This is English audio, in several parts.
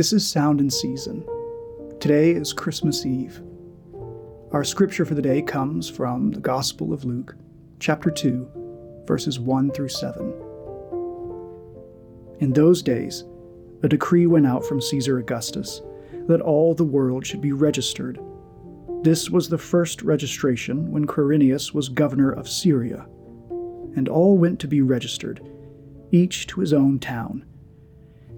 This is Sound and Season. Today is Christmas Eve. Our scripture for the day comes from the Gospel of Luke, chapter 2, verses 1 through 7. In those days, a decree went out from Caesar Augustus that all the world should be registered. This was the first registration when Quirinius was governor of Syria, and all went to be registered, each to his own town.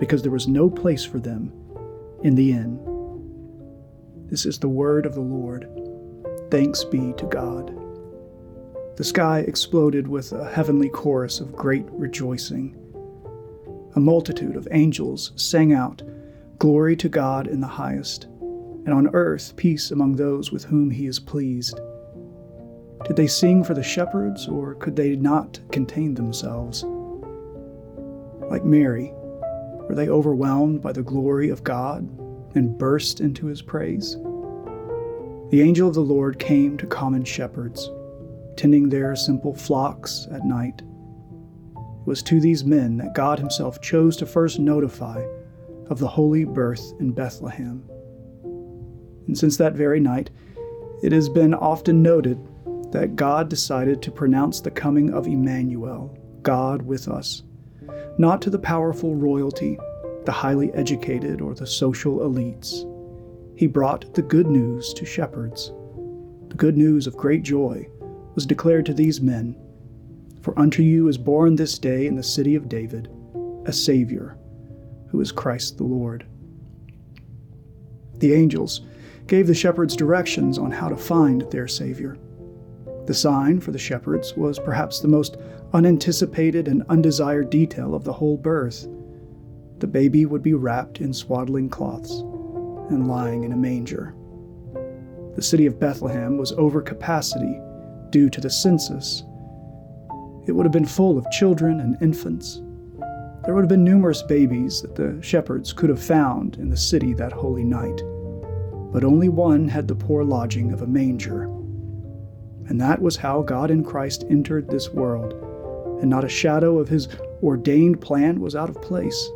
because there was no place for them in the inn. This is the word of the Lord. Thanks be to God. The sky exploded with a heavenly chorus of great rejoicing. A multitude of angels sang out, Glory to God in the highest, and on earth peace among those with whom he is pleased. Did they sing for the shepherds, or could they not contain themselves? Like Mary, were they overwhelmed by the glory of God and burst into his praise? The angel of the Lord came to common shepherds, tending their simple flocks at night. It was to these men that God Himself chose to first notify of the holy birth in Bethlehem. And since that very night, it has been often noted that God decided to pronounce the coming of Emmanuel, God with us not to the powerful royalty, the highly educated, or the social elites. He brought the good news to shepherds. The good news of great joy was declared to these men For unto you is born this day in the city of David a Savior, who is Christ the Lord. The angels gave the shepherds directions on how to find their Savior. The sign for the shepherds was perhaps the most unanticipated and undesired detail of the whole birth. The baby would be wrapped in swaddling cloths and lying in a manger. The city of Bethlehem was over capacity due to the census. It would have been full of children and infants. There would have been numerous babies that the shepherds could have found in the city that holy night, but only one had the poor lodging of a manger. And that was how God in Christ entered this world and not a shadow of his ordained plan was out of place.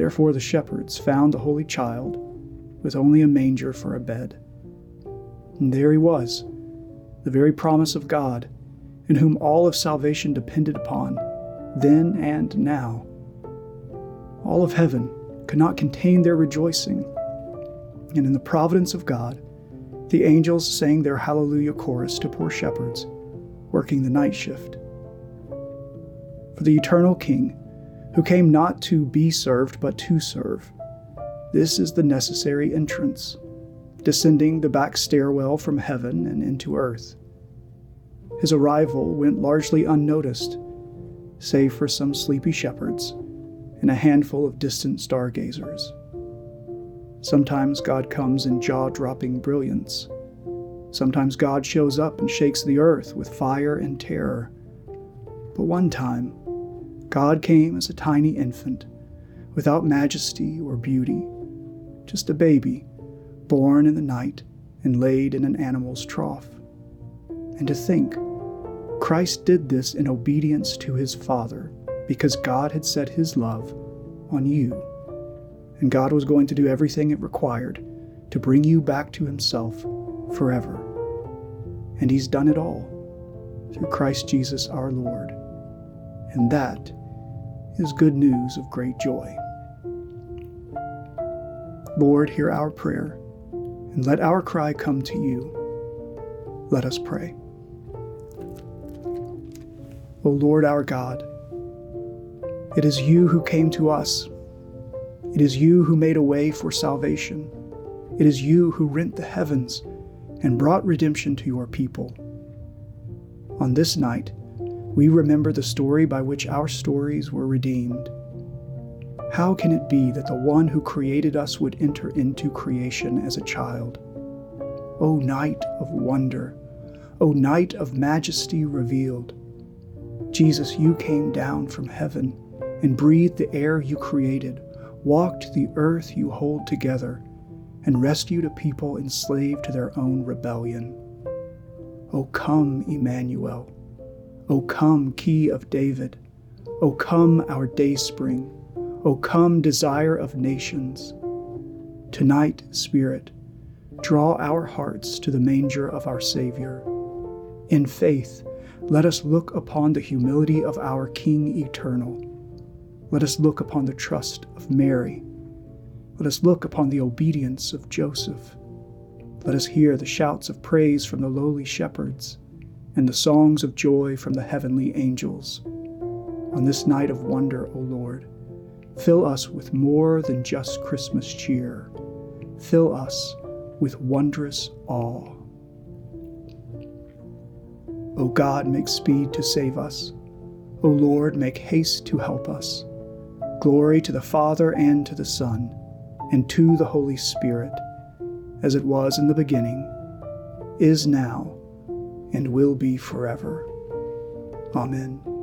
Therefore, the shepherds found the Holy Child with only a manger for a bed. And there he was, the very promise of God, in whom all of salvation depended upon, then and now. All of heaven could not contain their rejoicing, and in the providence of God, the angels sang their hallelujah chorus to poor shepherds working the night shift for the eternal King, who came not to be served, but to serve. This is the necessary entrance, descending the back stairwell from heaven and into earth. His arrival went largely unnoticed, save for some sleepy shepherds and a handful of distant stargazers. Sometimes God comes in jaw dropping brilliance. Sometimes God shows up and shakes the earth with fire and terror. But one time, God came as a tiny infant, without majesty or beauty, just a baby, born in the night and laid in an animal's trough. And to think, Christ did this in obedience to his Father, because God had set his love on you. And God was going to do everything it required to bring you back to himself forever. And he's done it all through Christ Jesus our Lord. And that is good news of great joy. Lord, hear our prayer, and let our cry come to you. Let us pray. O Lord our God, it is you who came to us. It is you who made a way for salvation. It is you who rent the heavens and brought redemption to your people. On this night, we remember the story by which our stories were redeemed. How can it be that the one who created us would enter into creation as a child? O night of wonder, O night of majesty revealed, Jesus, you came down from heaven and breathed the air you created, walked the earth you hold together, and rescued a people enslaved to their own rebellion. O come, Emmanuel. O come, Key of David. O come, our dayspring. O come, desire of nations. Tonight, Spirit, draw our hearts to the manger of our Savior. In faith, let us look upon the humility of our King eternal. Let us look upon the trust of Mary. Let us look upon the obedience of Joseph. Let us hear the shouts of praise from the lowly shepherds and the songs of joy from the heavenly angels. On this night of wonder, O Lord, Fill us with more than just Christmas cheer. Fill us with wondrous awe. O God, make speed to save us. O Lord, make haste to help us. Glory to the Father and to the Son and to the Holy Spirit, as it was in the beginning, is now, and will be forever. Amen.